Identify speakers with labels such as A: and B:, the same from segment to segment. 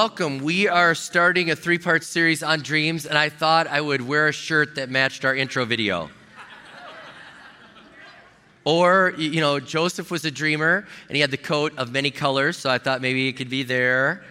A: Welcome. We are starting a three part series on dreams, and I thought I would wear a shirt that matched our intro video. or, you know, Joseph was a dreamer and he had the coat of many colors, so I thought maybe it could be there.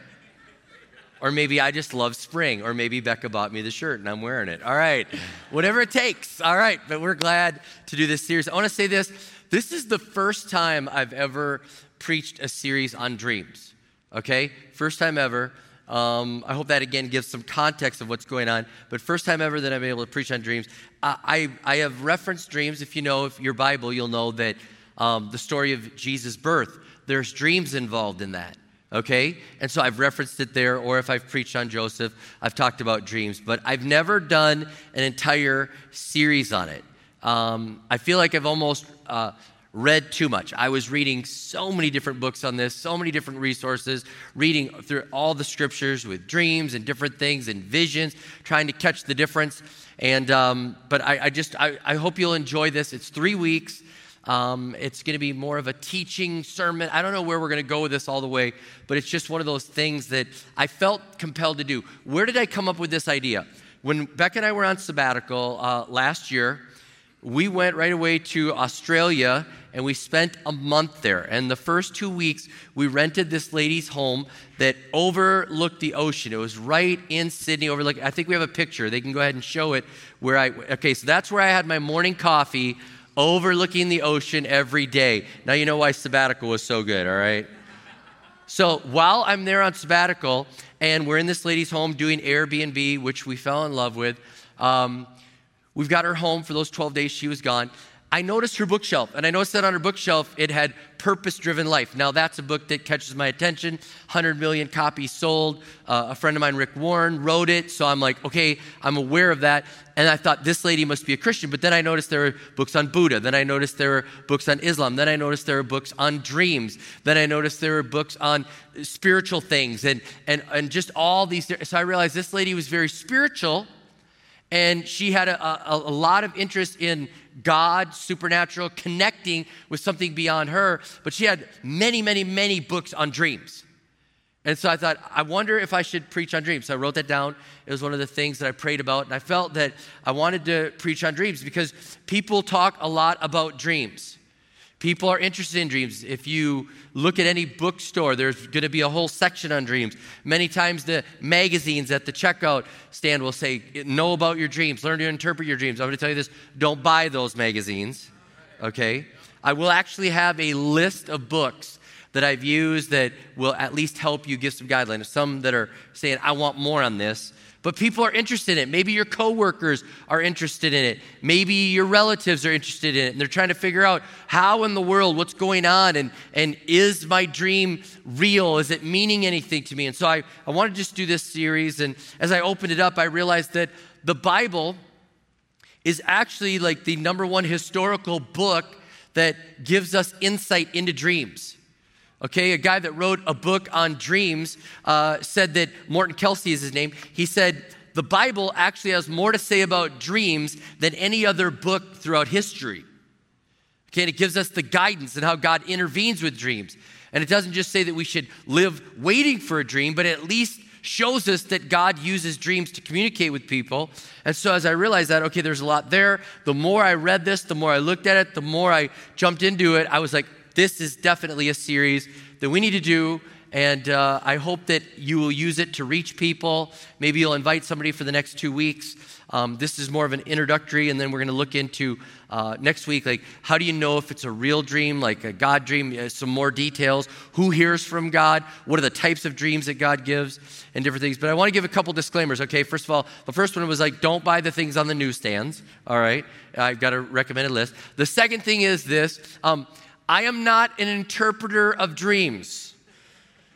A: Or maybe I just love spring, or maybe Becca bought me the shirt and I'm wearing it. All right, whatever it takes. All right, but we're glad to do this series. I want to say this this is the first time I've ever preached a series on dreams okay? First time ever. Um, I hope that again gives some context of what's going on. But first time ever that I'm able to preach on dreams. I, I, have referenced dreams. If you know if your Bible, you'll know that um, the story of Jesus' birth, there's dreams involved in that. Okay? And so I've referenced it there, or if I've preached on Joseph, I've talked about dreams. But I've never done an entire series on it. Um, I feel like I've almost uh, read too much. I was reading so many different books on this, so many different resources, reading through all the scriptures with dreams and different things and visions, trying to catch the difference. And um, but I, I just I, I, hope you'll enjoy this. It's three weeks. Um, it's going to be more of a teaching sermon. I don't know where we're going to go with this all the way, but it's just one of those things that I felt compelled to do. Where did I come up with this idea? When Beck and I were on sabbatical uh, last year, we went right away to Australia and we spent a month there. And the first two weeks, we rented this lady's home that overlooked the ocean. It was right in Sydney, overlooking. I think we have a picture. They can go ahead and show it. Where I okay, so that's where I had my morning coffee, overlooking the ocean every day. Now you know why sabbatical was so good. All right. So while I'm there on sabbatical, and we're in this lady's home doing Airbnb, which we fell in love with. Um, we've got her home for those 12 days she was gone. I noticed her bookshelf, and I noticed that on her bookshelf it had Purpose Driven Life. Now, that's a book that catches my attention. 100 million copies sold. Uh, a friend of mine, Rick Warren, wrote it. So I'm like, okay, I'm aware of that. And I thought, this lady must be a Christian. But then I noticed there were books on Buddha. Then I noticed there were books on Islam. Then I noticed there were books on dreams. Then I noticed there were books on spiritual things and, and, and just all these. So I realized this lady was very spiritual and she had a, a, a, lot of interest in God, supernatural, connecting with something beyond her. But she had many, many, many books on dreams. And so I thought, I wonder if I should preach on dreams. So I wrote that down. It was one of the things that I prayed about. And I felt that I wanted to preach on dreams because people talk a lot about dreams. People are interested in dreams. If you look at any bookstore, there's going to be a whole section on dreams. Many times, the magazines at the checkout stand will say, Know about your dreams, learn to interpret your dreams. I'm going to tell you this don't buy those magazines, okay? I will actually have a list of books that I've used that will at least help you give some guidelines. Some that are saying, I want more on this. But people are interested in it. Maybe your coworkers are interested in it. Maybe your relatives are interested in it. And they're trying to figure out how in the world, what's going on, and, and is my dream real? Is it meaning anything to me? And so I, I want to just do this series. And as I opened it up, I realized that the Bible is actually like the number one historical book that gives us insight into dreams. Okay, a guy that wrote a book on dreams uh, said that Morton Kelsey is his name. He said the Bible actually has more to say about dreams than any other book throughout history. Okay, and it gives us the guidance and how God intervenes with dreams. And it doesn't just say that we should live waiting for a dream, but at least shows us that God uses dreams to communicate with people. And so as I realized that, okay, there's a lot there, the more I read this, the more I looked at it, the more I jumped into it, I was like, this is definitely a series that we need to do. and uh, I hope that you will use it to reach people. Maybe you'll invite somebody for the next two weeks. Um, this is more of an introductory, and then we're going to look into uh, next week, like how do you know if it's a real dream, like a God dream, uh, some more details, who hears from God, what are the types of dreams that God gives, and different things. But I want to give a couple disclaimers, okay? First of all, the first one was like, don't buy the things on the newsstands, all right? I've got a recommended list. The second thing is this um, I am not an interpreter of dreams.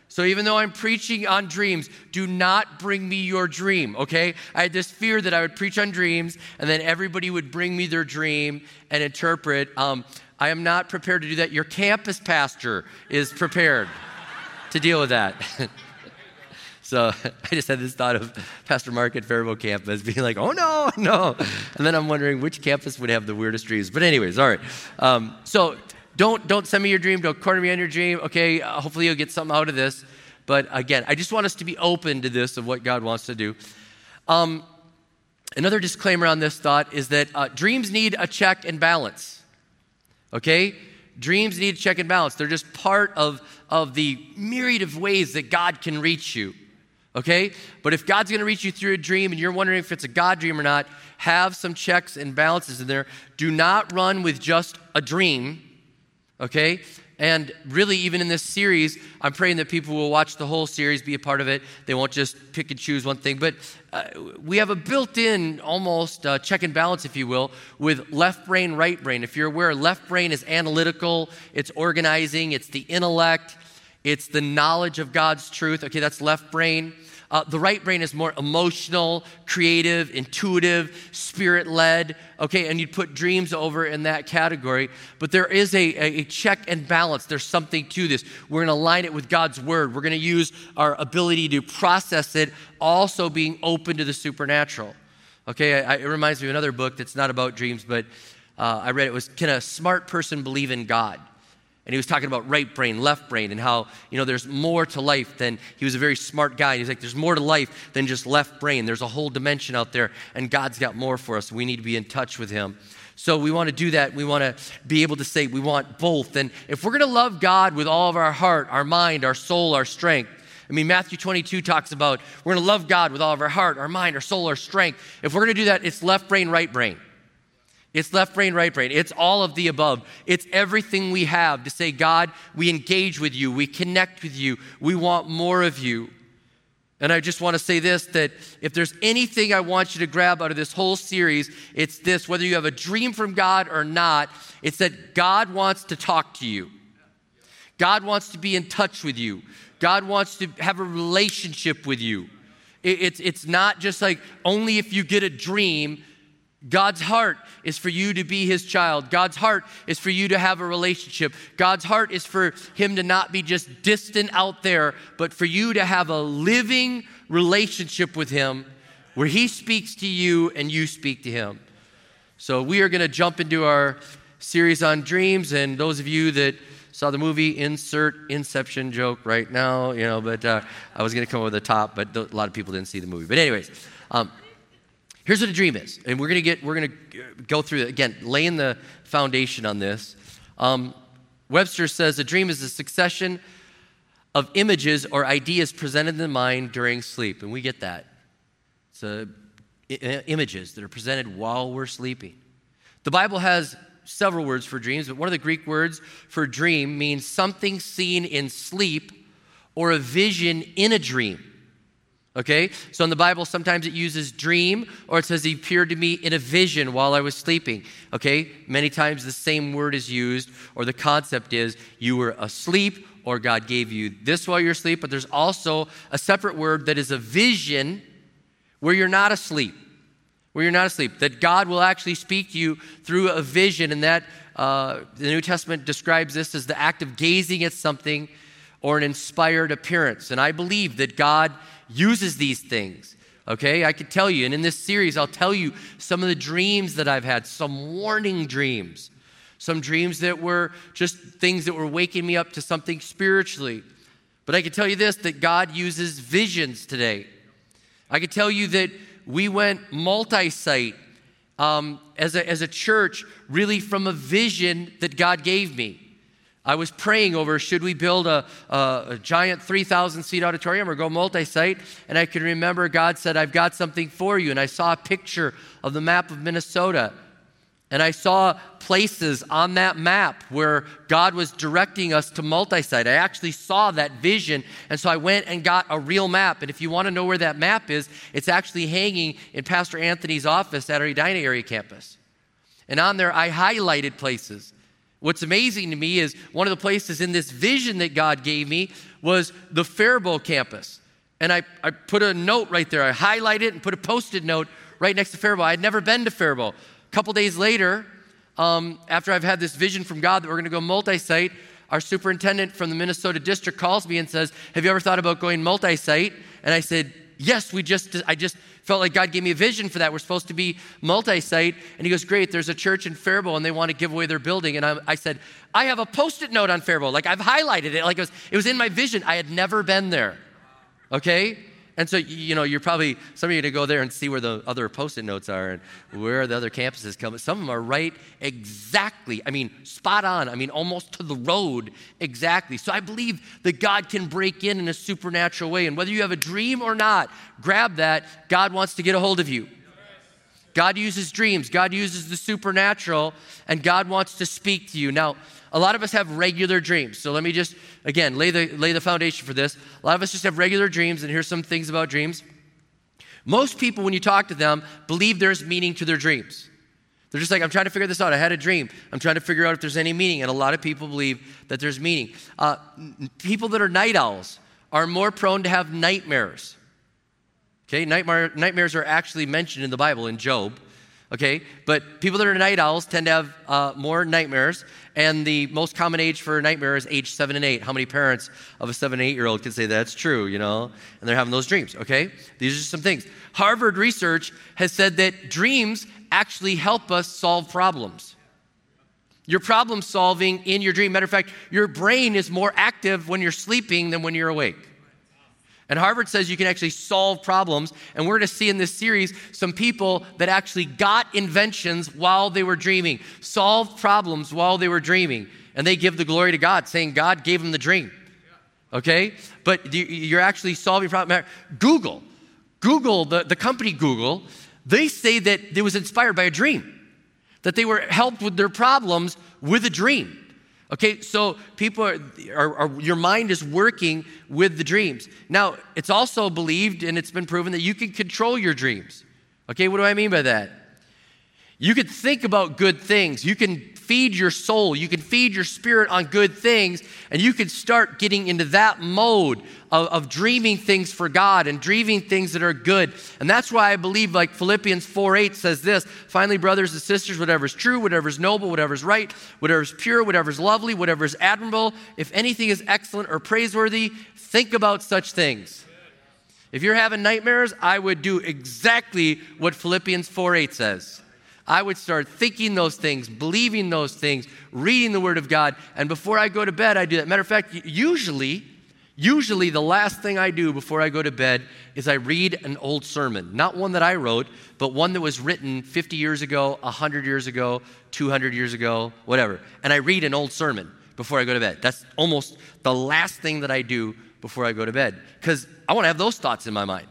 A: So even though I'm preaching on dreams, do not bring me your dream, okay? I had this fear that I would preach on dreams and then everybody would bring me their dream and interpret. Um, I am not prepared to do that. Your campus pastor is prepared to deal with that. so I just had this thought of Pastor Mark at Faribault campus being like, oh no, no. And then I'm wondering which campus would have the weirdest dreams. But, anyways, all right. Um, so don't, don't send me your dream. Don't corner me on your dream. Okay, uh, hopefully you'll get something out of this. But again, I just want us to be open to this of what God wants to do. Um, another disclaimer on this thought is that uh, dreams need a check and balance. Okay? Dreams need check and balance. They're just part of, of the myriad of ways that God can reach you. Okay? But if God's going to reach you through a dream and you're wondering if it's a God dream or not, have some checks and balances in there. Do not run with just a dream okay? And really, even in this series, I'm praying that people will watch the whole series, be a part of it. They won't just pick and choose one thing. But uh, we have a built in, almost uh, check and balance, if you will, with left brain, right brain. If you're aware, left brain is analytical, it's organizing, it's the intellect, it's the knowledge of God's truth. Okay, that's left brain. Uh, the right brain is more emotional, creative, intuitive, spirit led. Okay, and you'd put dreams over in that category. But there is a, a check and balance. There's something to this. We're going to align it with God's word. We're going to use our ability to process it, also being open to the supernatural. Okay, I, it reminds me of another book that's not about dreams, but uh, I read it was Can a Smart Person Believe in God? And he was talking about right brain, left brain, and how, you know, there's more to life than, he was a very smart guy. He's like, there's more to life than just left brain. There's a whole dimension out there, and God's got more for us. We need to be in touch with him. So we want to do that. We want to be able to say we want both. And if we're going to love God with all of our heart, our mind, our soul, our strength, I mean, Matthew 22 talks about we're going to love God with all of our heart, our mind, our soul, our strength. If we're going to do that, it's left brain, right brain. It's left brain, right brain. It's all of the above. It's everything we have to say, God, we engage with you, we connect with you, we want more of you. And I just want to say this that if there's anything I want you to grab out of this whole series, it's this whether you have a dream from God or not, it's that God wants to talk to you. God wants to be in touch with you. God wants to have a relationship with you. It's, it's not just like only if you get a dream God's heart is for you to be his child. God's heart is for you to have a relationship. God's heart is for him to not be just distant out there, but for you to have a living relationship with him where he speaks to you and you speak to him. So we are going to jump into our series on dreams and those of you that saw the movie insert inception joke right now, you know, but uh, I was going to come over the top, but a lot of people didn't see the movie. But anyways, um, Here's what a dream is, and we're gonna get we're gonna go through it again, laying the foundation on this. Um, Webster says a dream is a succession of images or ideas presented in the mind during sleep, and we get that. It's a, I- images that are presented while we're sleeping. The Bible has several words for dreams, but one of the Greek words for dream means something seen in sleep or a vision in a dream. Okay? So in the Bible, sometimes it uses dream or it says he appeared to me in a vision while I was sleeping. Okay? Many times the same word is used or the concept is you were asleep or God gave you this while you're asleep, but there's also a separate word that is a vision where you're not asleep. Where you're not asleep. That God will actually speak to you through a vision, and that uh, the New Testament describes this as the act of gazing at something or an inspired appearance. And I believe that God uses these things. Okay, I could tell you, and in this series, I'll tell you some of the dreams that I've had, some warning dreams, some dreams that were just things that were waking me up to something spiritually. But I can tell you this that God uses visions today. I can tell you that we went multi site um, as, a, as a church, really from a vision that God gave me. I was praying over should we build a, a, a giant 3,000 seat auditorium or go multi site? And I can remember God said, I've got something for you. And I saw a picture of the map of Minnesota. And I saw places on that map where God was directing us to multi site. I actually saw that vision. And so I went and got a real map. And if you want to know where that map is, it's actually hanging in Pastor Anthony's office at our Edina area campus. And on there, I highlighted places. What's amazing to me is one of the places in this vision that God gave me was the Faribault campus. And I, I put a note right there. I highlighted it and put a post it note right next to Faribault. I had never been to Faribault A couple days later, um, after I've had this vision from God that we're going to go multi site, our superintendent from the Minnesota district calls me and says, Have you ever thought about going multi site? And I said, Yes, we just, I just felt like God gave me a vision for that. We're supposed to be multi site. And he goes, Great, there's a church in Faribault and they want to give away their building. And I, I said, I have a post it note on Faribault. Like I've highlighted it. Like it was, it was in my vision. I had never been there. Okay? And so, you know, you're probably, some of you are going to go there and see where the other post it notes are and where the other campuses come. Some of them are right exactly, I mean, spot on. I mean, almost to the road exactly. So I believe that God can break in in a supernatural way. And whether you have a dream or not, grab that. God wants to get a hold of you. God uses dreams, God uses the supernatural, and God wants to speak to you. Now, a lot of us have regular dreams. So let me just, again, lay the, lay the foundation for this. A lot of us just have regular dreams, and here's some things about dreams. Most people, when you talk to them, believe there's meaning to their dreams. They're just like, I'm trying to figure this out. I had a dream. I'm trying to figure out if there's any meaning. And a lot of people believe that there's meaning. Uh, people that are night owls are more prone to have nightmares. Okay, nightmare, nightmares are actually mentioned in the Bible in Job okay? But people that are night owls tend to have uh, more nightmares, and the most common age for a nightmare is age seven and eight. How many parents of a seven and eight year old can say that's true, you know? And they're having those dreams, okay? These are some things. Harvard research has said that dreams actually help us solve problems. Your problem solving in your dream. Matter of fact, your brain is more active when you're sleeping than when you're awake. And Harvard says you can actually solve problems. And we're going to see in this series some people that actually got inventions while they were dreaming, solved problems while they were dreaming. And they give the glory to God, saying God gave them the dream. Okay? But you're actually solving problems. Google, Google, the, the company Google, they say that it was inspired by a dream, that they were helped with their problems with a dream. Okay, so people are, are, are, your mind is working with the dreams. Now, it's also believed and it's been proven that you can control your dreams. Okay, what do I mean by that? You can think about good things. You can feed your soul, you can feed your spirit on good things, and you can start getting into that mode of, of, dreaming things for God and dreaming things that are good. And that's why I believe, like Philippians 4 8 says this finally, brothers and sisters, whatever is true, whatever is noble, whatever is right, whatever is pure, whatever is lovely, whatever is admirable, if anything is excellent or praiseworthy, think about such things. If you're having nightmares, I would do exactly what Philippians 4 8 says. I would start thinking those things, believing those things, reading the Word of God. And before I go to bed, I do that. Matter of fact, usually, usually the last thing I do before I go to bed is I read an old sermon. Not one that I wrote, but one that was written 50 years ago, 100 years ago, 200 years ago, whatever. And I read an old sermon before I go to bed. That's almost the last thing that I do before I go to bed because I want to have those thoughts in my mind.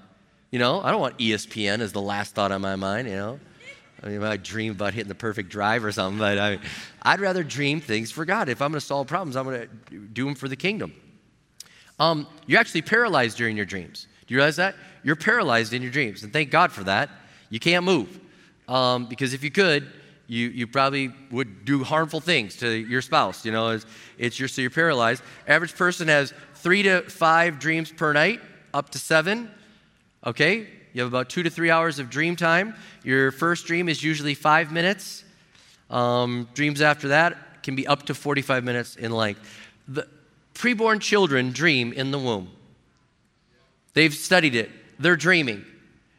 A: You know, I don't want ESPN as the last thought on my mind, you know. I mean, I dream about hitting the perfect drive or something, but I, I'd rather dream things for God. If I'm going to solve problems, I'm going to do them for the kingdom. Um, you're actually paralyzed during your dreams. Do you realize that? You're paralyzed in your dreams, and thank God for that. You can't move um, because if you could, you, you probably would do harmful things to your spouse. You know, it's, it's your, so you're paralyzed. Average person has three to five dreams per night, up to seven. Okay, you have about two to three hours of dream time. Your first dream is usually five minutes. Um, dreams after that can be up to 45 minutes in length. The preborn children dream in the womb. They've studied it. They're dreaming.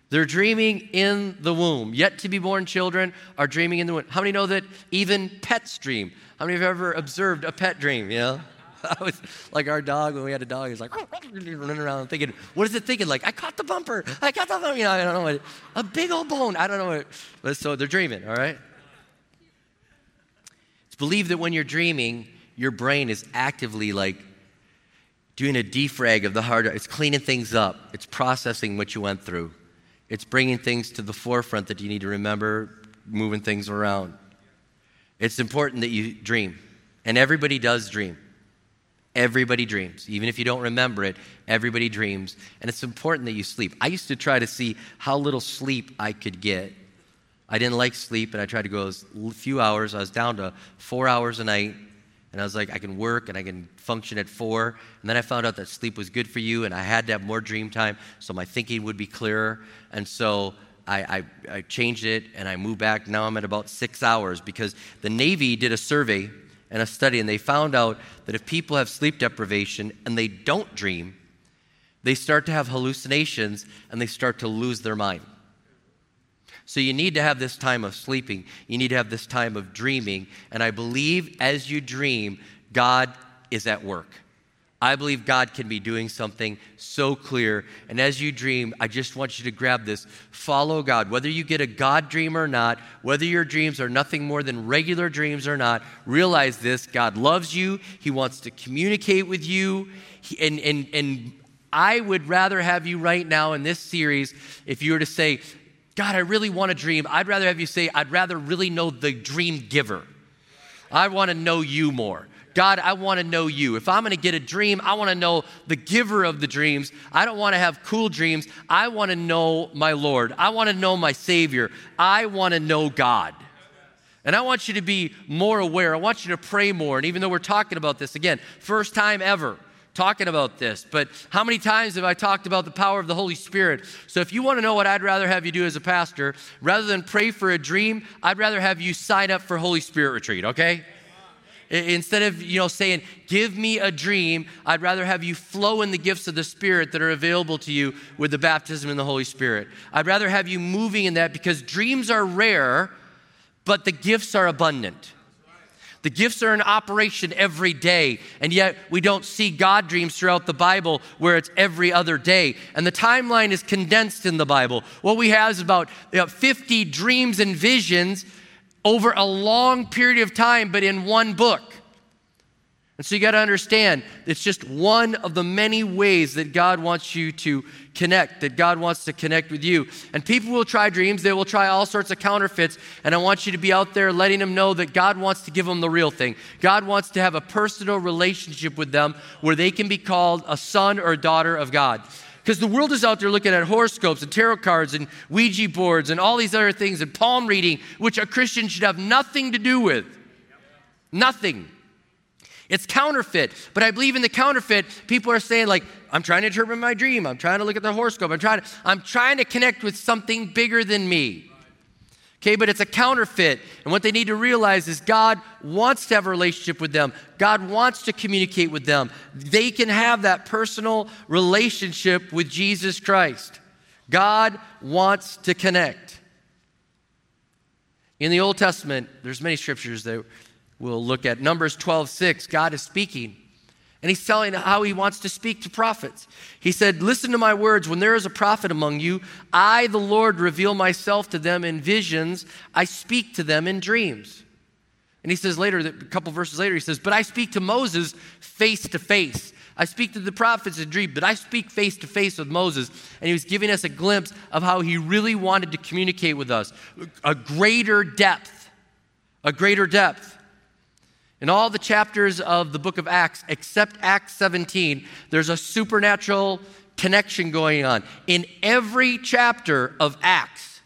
A: They're dreaming in the womb. Yet to be born children are dreaming in the womb. How many know that even pets dream? How many have ever observed a pet dream? You know? I was like our dog when we had a dog. He's like running around thinking, what is it thinking? Like I caught the bumper. I caught the bumper. You know, I don't know what. A big old bone. I don't know what. But so they're dreaming. All right. It's believed that when you're dreaming, your brain is actively like doing a defrag of the hard drive. It's cleaning things up, it's processing what you went through, it's bringing things to the forefront that you need to remember, moving things around. It's important that you dream, and everybody does dream. Everybody dreams. Even if you don't remember it, everybody dreams. And it's important that you sleep. I used to try to see how little sleep I could get. I didn't like sleep, and I tried to go a few hours. I was down to four hours a night. And I was like, I can work and I can function at four. And then I found out that sleep was good for you, and I had to have more dream time so my thinking would be clearer. And so I, I, I changed it and I moved back. Now I'm at about six hours because the Navy did a survey and a study, and they found out that if people have sleep deprivation and they don't dream, they start to have hallucinations and they start to lose their mind. So you need to have this time of sleeping. You need to have this time of dreaming. And I believe as you dream, God is at work. I believe God can be doing something so clear. And as you dream, I just want you to grab this. Follow God. Whether you get a God dream or not, whether your dreams are nothing more than regular dreams or not, realize this God loves you. He wants to communicate with you. He, and, and, and I would rather have you right now in this series, if you were to say, God, I really want a dream, I'd rather have you say, I'd rather really know the dream giver. I want to know you more. God, I want to know you. If I'm going to get a dream, I want to know the giver of the dreams. I don't want to have cool dreams. I want to know my Lord. I want to know my Savior. I want to know God. And I want you to be more aware. I want you to pray more. And even though we're talking about this, again, first time ever talking about this, but how many times have I talked about the power of the Holy Spirit? So if you want to know what I'd rather have you do as a pastor, rather than pray for a dream, I'd rather have you sign up for Holy Spirit retreat, okay? Instead of, you know, saying, give me a dream, I'd rather have you flow in the gifts of the Spirit that are available to you with the baptism in the Holy Spirit. I'd rather have you moving in that because dreams are rare, but the gifts are abundant. The gifts are in operation every day, and yet we don't see God dreams throughout the Bible where it's every other day. And the timeline is condensed in the Bible. What we have is about you know, 50 dreams and visions over a long period of time, but in one book. And so you got to understand, it's just one of the many ways that God wants you to connect, that God wants to connect with you. And people will try dreams, they will try all sorts of counterfeits. And I want you to be out there letting them know that God wants to give them the real thing. God wants to have a personal relationship with them where they can be called a son or daughter of God. Because the world is out there looking at horoscopes and tarot cards and Ouija boards and all these other things and palm reading, which a Christian should have nothing to do with. Nothing. It's counterfeit. But I believe in the counterfeit, people are saying, like, I'm trying to interpret my dream. I'm trying to look at the horoscope. I'm trying to, I'm trying to connect with something bigger than me. Okay, but it's a counterfeit. And what they need to realize is God wants to have a relationship with them. God wants to communicate with them. They can have that personal relationship with Jesus Christ. God wants to connect. In the Old Testament, there's many scriptures that we'll look at. Numbers 12, 6, God is speaking. And he's telling how he wants to speak to prophets. He said, Listen to my words. When there is a prophet among you, I, the Lord, reveal myself to them in visions. I speak to them in dreams. And he says later, a couple verses later, he says, But I speak to Moses face to face. I speak to the prophets in dreams, but I speak face to face with Moses. And he was giving us a glimpse of how he really wanted to communicate with us a greater depth. A greater depth. In all the chapters of the book of Acts, except Acts 17, there's a supernatural connection going on. In every chapter of Acts,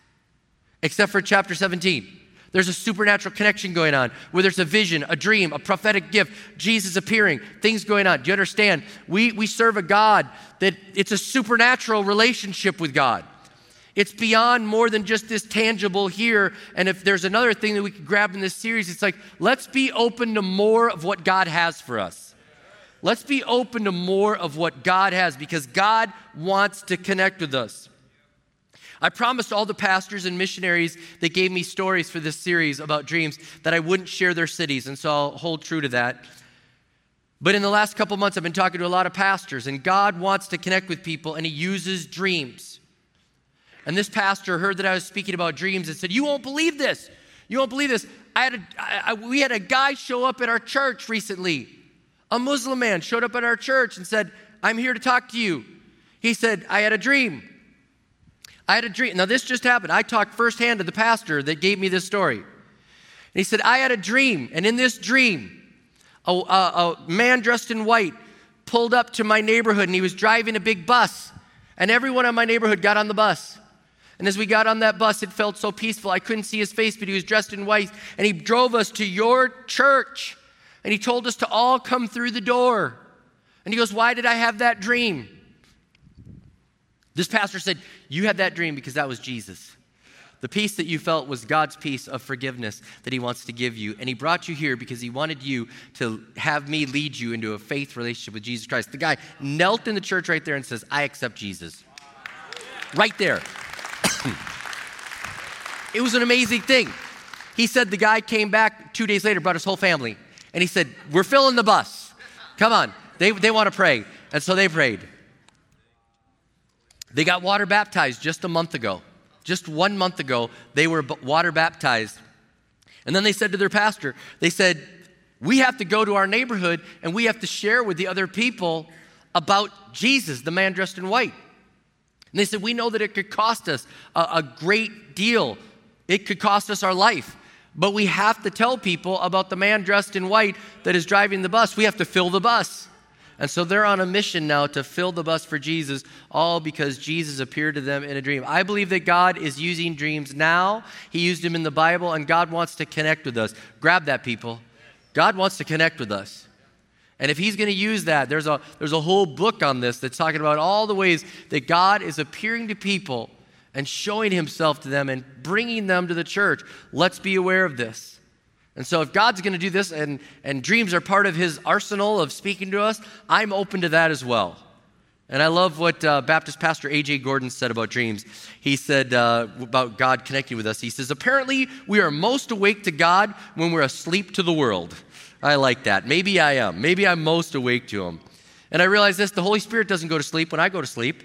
A: except for chapter 17, there's a supernatural connection going on where there's a vision, a dream, a prophetic gift, Jesus appearing, things going on. Do you understand? We, we serve a God that it's a supernatural relationship with God. It's beyond more than just this tangible here. And if there's another thing that we could grab in this series, it's like, let's be open to more of what God has for us. Let's be open to more of what God has because God wants to connect with us. I promised all the pastors and missionaries that gave me stories for this series about dreams that I wouldn't share their cities, and so I'll hold true to that. But in the last couple months, I've been talking to a lot of pastors, and God wants to connect with people, and He uses dreams. And this pastor heard that I was speaking about dreams and said, You won't believe this. You won't believe this. I had a, I, we had a guy show up at our church recently. A Muslim man showed up at our church and said, I'm here to talk to you. He said, I had a dream. I had a dream. Now, this just happened. I talked firsthand to the pastor that gave me this story. And he said, I had a dream, and in this dream, a, a, a man dressed in white pulled up to my neighborhood and he was driving a big bus. And everyone in my neighborhood got on the bus. And as we got on that bus, it felt so peaceful. I couldn't see his face, but he was dressed in white. And he drove us to your church. And he told us to all come through the door. And he goes, Why did I have that dream? This pastor said, You had that dream because that was Jesus. The peace that you felt was God's peace of forgiveness that He wants to give you. And He brought you here because He wanted you to have me lead you into a faith relationship with Jesus Christ. The guy knelt in the church right there and says, I accept Jesus. Right there. It was an amazing thing. He said the guy came back two days later, brought his whole family, and he said, We're filling the bus. Come on. They, they want to pray. And so they prayed. They got water baptized just a month ago. Just one month ago, they were water baptized. And then they said to their pastor, they said, We have to go to our neighborhood and we have to share with the other people about Jesus, the man dressed in white. And they said, We know that it could cost us a, a great deal, it could cost us our life. But we have to tell people about the man dressed in white that is driving the bus. We have to fill the bus. And so they're on a mission now to fill the bus for Jesus, all because Jesus appeared to them in a dream. I believe that God is using dreams now. He used them in the Bible, and God wants to connect with us. Grab that, people. God wants to connect with us. And if He's going to use that, there's a, there's a whole book on this that's talking about all the ways that God is appearing to people and showing Himself to them and bringing them to the church. Let's be aware of this. And so, if God's going to do this and, and dreams are part of his arsenal of speaking to us, I'm open to that as well. And I love what uh, Baptist pastor A.J. Gordon said about dreams. He said uh, about God connecting with us. He says, Apparently, we are most awake to God when we're asleep to the world. I like that. Maybe I am. Maybe I'm most awake to Him. And I realize this the Holy Spirit doesn't go to sleep when I go to sleep.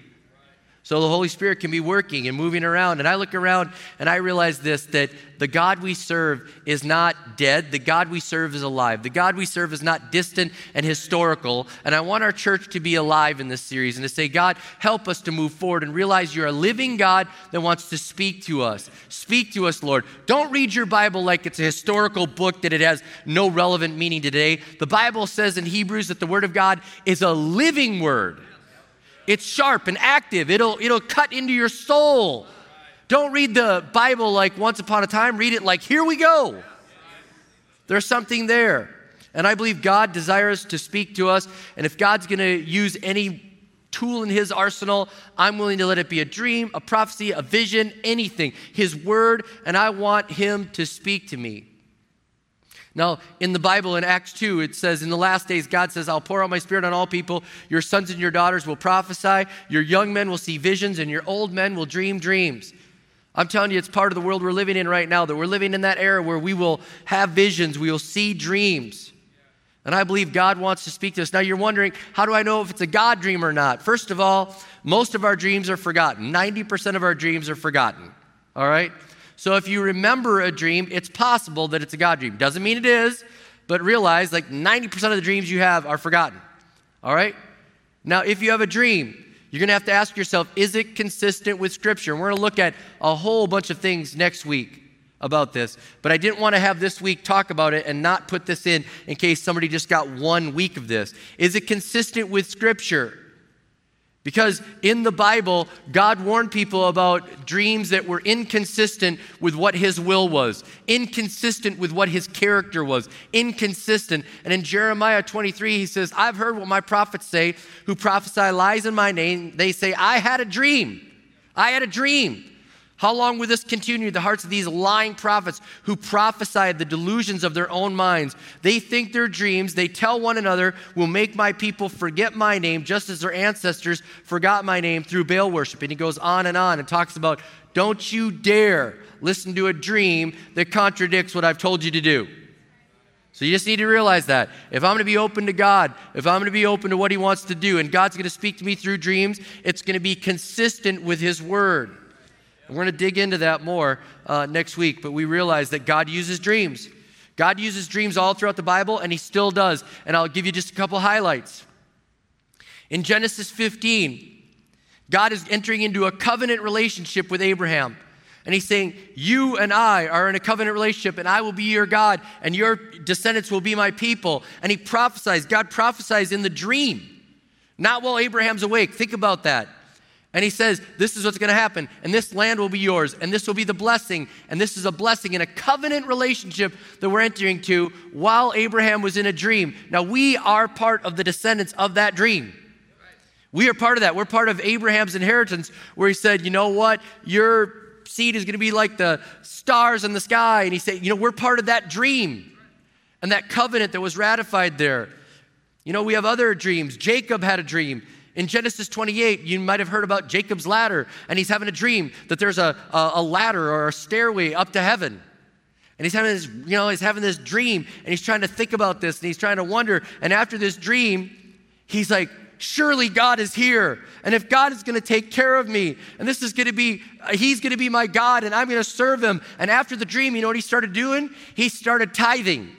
A: So the Holy Spirit can be working and moving around. And I look around and I realize this that the God we serve is not dead. The God we serve is alive. The God we serve is not distant and historical. And I want our church to be alive in this series and to say, God, help us to move forward and realize you're a living God that wants to speak to us. Speak to us, Lord. Don't read your Bible like it's a historical book that it has no relevant meaning today. The Bible says in Hebrews that the Word of God is a living Word. It's sharp and active. It'll, it'll cut into your soul. Don't read the Bible like once upon a time. Read it like, here we go. There's something there. And I believe God desires to speak to us. And if God's going to use any tool in his arsenal, I'm willing to let it be a dream, a prophecy, a vision, anything. His word, and I want him to speak to me. Now, in the Bible, in Acts 2, it says, In the last days, God says, I'll pour out my spirit on all people. Your sons and your daughters will prophesy. Your young men will see visions, and your old men will dream dreams. I'm telling you, it's part of the world we're living in right now, that we're living in that era where we will have visions, we will see dreams. And I believe God wants to speak to us. Now, you're wondering, how do I know if it's a God dream or not? First of all, most of our dreams are forgotten. 90% of our dreams are forgotten. All right? So if you remember a dream, it's possible that it's a God dream. Doesn't mean it is, but realize like 90% of the dreams you have are forgotten. All right? Now, if you have a dream, you're going to have to ask yourself, is it consistent with Scripture? And we're going to look at a whole bunch of things next week about this. But I didn't want to have this week talk about it and not put this in in case somebody just got one week of this. Is it consistent with Scripture? Because in the Bible, God warned people about dreams that were inconsistent with what His will was, inconsistent with what His character was, inconsistent. And in Jeremiah 23, He says, I've heard what my prophets say who prophesy lies in my name. They say, I had a dream. I had a dream. How long will this continue in the hearts of these lying prophets who prophesied the delusions of their own minds? They think their dreams, they tell one another, will make my people forget my name, just as their ancestors forgot my name through Baal worship. And he goes on and on and talks about, don't you dare listen to a dream that contradicts what I've told you to do. So you just need to realize that. If I'm going to be open to God, if I'm going to be open to what He wants to do, and God's going to speak to me through dreams, it's going to be consistent with His Word. We're going to dig into that more uh, next week, but we realize that God uses dreams. God uses dreams all throughout the Bible, and He still does. And I'll give you just a couple highlights. In Genesis 15, God is entering into a covenant relationship with Abraham. And he's saying, You and I are in a covenant relationship, and I will be your God, and your descendants will be my people. And he prophesies, God prophesies in the dream, not while Abraham's awake. Think about that. And he says, This is what's going to happen, and this land will be yours, and this will be the blessing, and this is a blessing in a covenant relationship that we're entering to while Abraham was in a dream. Now, we are part of the descendants of that dream. We are part of that. We're part of Abraham's inheritance, where he said, You know what? Your seed is going to be like the stars in the sky. And he said, You know, we're part of that dream and that covenant that was ratified there. You know, we have other dreams. Jacob had a dream. In Genesis 28, you might have heard about Jacob's ladder, and he's having a dream that there's a, a, ladder or a stairway up to heaven. And he's having this, you know, he's having this dream, and he's trying to think about this, and he's trying to wonder. And after this dream, he's like, surely God is here. And if God is going to take care of me, and this is going to be, uh, he's going to be my God, and I'm going to serve him. And after the dream, you know what he started doing? He started tithing.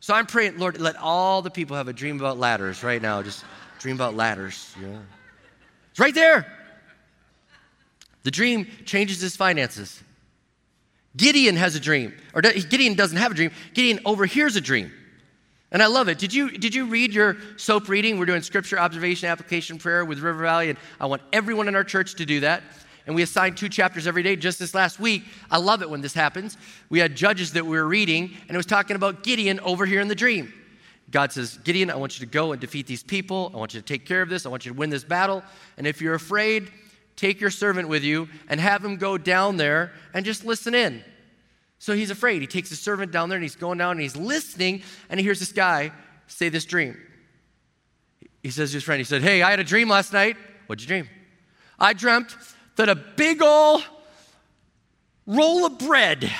A: So I'm praying, Lord, let all the people have a dream about ladders right now. Just dream about ladders. Yeah. It's right there. The dream changes his finances. Gideon has a dream, or Gideon doesn't have a dream. Gideon overhears a dream. And I love it. Did you, did you read your SOAP reading? We're doing scripture, observation, application, prayer with River Valley, and I want everyone in our church to do that. And we assign two chapters every day. Just this last week, I love it when this happens. We had judges that we were reading, and it was talking about Gideon over here in the dream. God says, Gideon, I want you to go and defeat these people. I want you to take care of this. I want you to win this battle. And if you're afraid, take your servant with you and have him go down there and just listen in. So he's afraid. He takes his servant down there and he's going down and he's listening and he hears this guy say this dream. He says to his friend, he said, Hey, I had a dream last night. What'd you dream? I dreamt that a big old roll of bread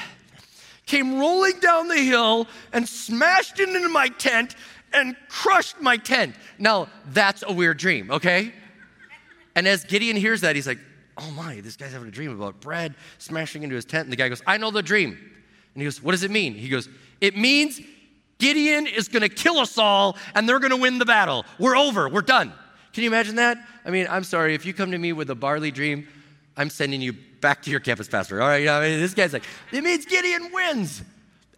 A: came rolling down the hill and smashed into my tent and crushed my tent. Now, that's a weird dream, okay? And as Gideon hears that, he's like, oh my, this guy's having a dream about bread smashing into his tent. And the guy goes, I know the dream. And he goes, what does it mean? He goes, it means Gideon is to kill us all and they're to win the battle. We're over. We're done. Can you imagine that? I mean, I'm sorry. If you come to me with a barley dream, I'm sending you back to your campus pastor. All right. I mean, this guy's like, it means Gideon wins.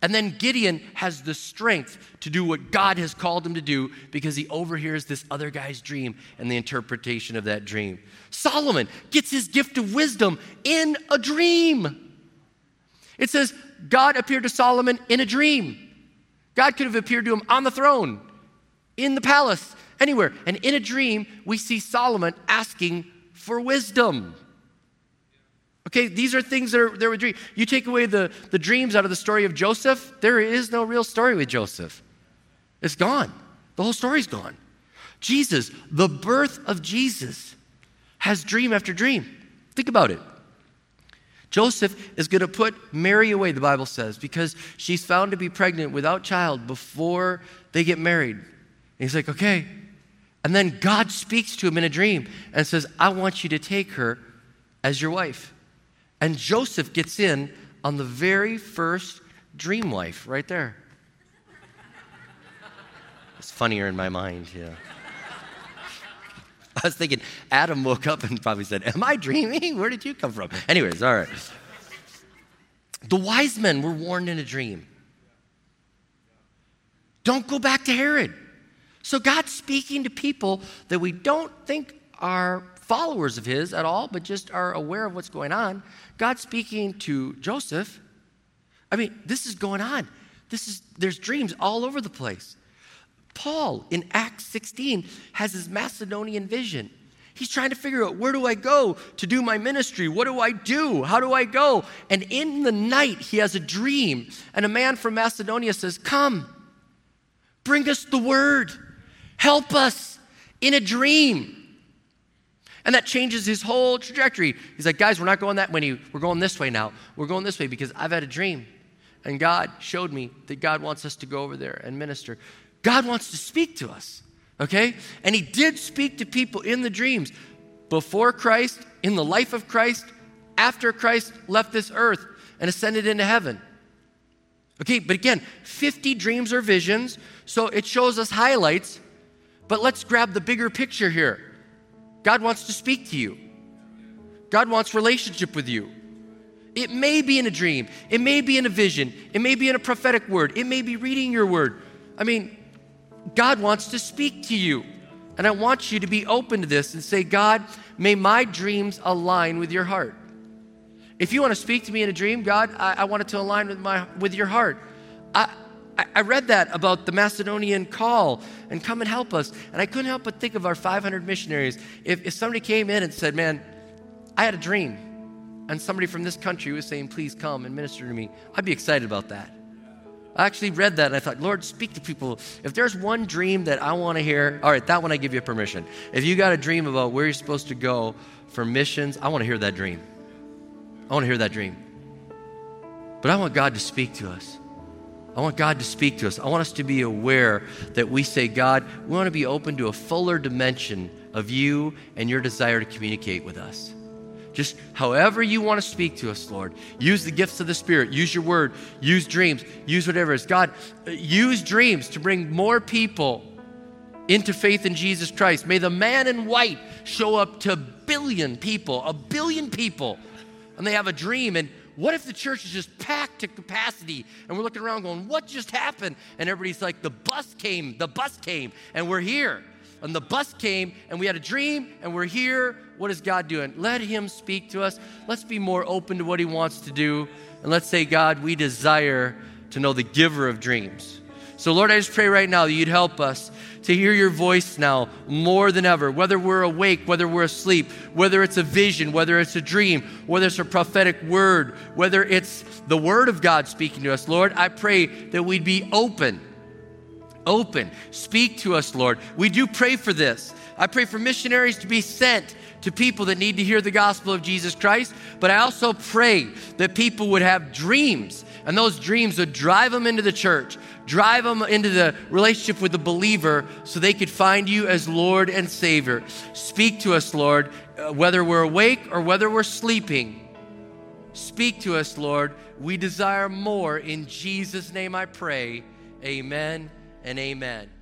A: And then Gideon has the strength to do what God has called him to do because he overhears this other guy's dream and the interpretation of that dream. Solomon gets his gift of wisdom in a dream. It says, God appeared to Solomon in a dream. God could have appeared to him on the throne, in the palace, anywhere. And in a dream, we see Solomon asking for wisdom. Okay, these are things that are there with dreams. You take away the, the dreams out of the story of Joseph, there is no real story with Joseph. It's gone. The whole story's gone. Jesus, the birth of Jesus, has dream after dream. Think about it. Joseph is going to put Mary away, the Bible says, because she's found to be pregnant without child before they get married. And he's like, okay. And then God speaks to him in a dream and says, I want you to take her as your wife. And Joseph gets in on the very first dream wife right there. It's funnier in my mind, yeah. I was thinking Adam woke up and probably said, Am I dreaming? Where did you come from? Anyways, all right. The wise men were warned in a dream. Don't go back to Herod. So God's speaking to people that we don't think are followers of his at all, but just are aware of what's going on. God speaking to Joseph. I mean, this is going on. This is there's dreams all over the place. Paul in Acts 16 has his Macedonian vision. He's trying to figure out where do I go to do my ministry? What do I do? How do I go? And in the night, he has a dream. And a man from Macedonia says, Come, bring us the word, help us in a dream. And that changes his whole trajectory. He's like, guys, we're not going that way. We're going this way now. We're going this way because I've had a dream. And God showed me that God wants us to go over there and minister. God wants to speak to us, okay? And he did speak to people in the dreams before Christ, in the life of Christ, after Christ left this earth and ascended into heaven. Okay, but again, 50 dreams or visions, so it shows us highlights, but let's grab the bigger picture here. God wants to speak to you. God wants relationship with you. It may be in a dream, it may be in a vision, it may be in a prophetic word, it may be reading your word. I mean, God wants to speak to you. And I want you to be open to this and say, God, may my dreams align with your heart. If you want to speak to me in a dream, God, I, I want it to align with, my, with your heart. I, I read that about the Macedonian call and come and help us. And I couldn't help but think of our 500 missionaries. If, if somebody came in and said, Man, I had a dream, and somebody from this country was saying, Please come and minister to me, I'd be excited about that. I actually read that and I thought, Lord, speak to people. If there's one dream that I want to hear, all right, that one I give you permission. If you got a dream about where you're supposed to go for missions, I want to hear that dream. I want to hear that dream. But I want God to speak to us. I want God to speak to us. I want us to be aware that we say, God, we want to be open to a fuller dimension of you and your desire to communicate with us. Just however you want to speak to us, Lord. Use the gifts of the Spirit. Use your word. Use dreams. Use whatever it is. God, use dreams to bring more people into faith in Jesus Christ. May the man in white show up to a billion people, a billion people, and they have a dream. And what if the church is just packed to capacity and we're looking around going, what just happened? And everybody's like, the bus came, the bus came, and we're here and the bus came and we had a dream and we're here. What is God doing? Let Him speak to us. Let's be more open to what He wants to do. And let's say, God, we desire to know the giver of dreams. So, Lord, I just pray right now that you'd help us to hear your voice now more than ever, whether we're awake, whether we're asleep, whether it's a vision, whether it's a dream, whether it's a prophetic word, whether it's the word of God speaking to us. Lord, I pray that we'd be open open. Speak to us, Lord. We do pray for this. I pray for missionaries to be sent to people that need to hear the gospel of Jesus Christ, but I also pray that people would have dreams, and those dreams would drive them into the church, drive them into the relationship with the believer so they could find you as Lord and Savior. Speak to us, Lord, uh, whether we're awake or whether we're sleeping. Speak to us, Lord. We desire more. In Jesus' name I pray. Amen and amen.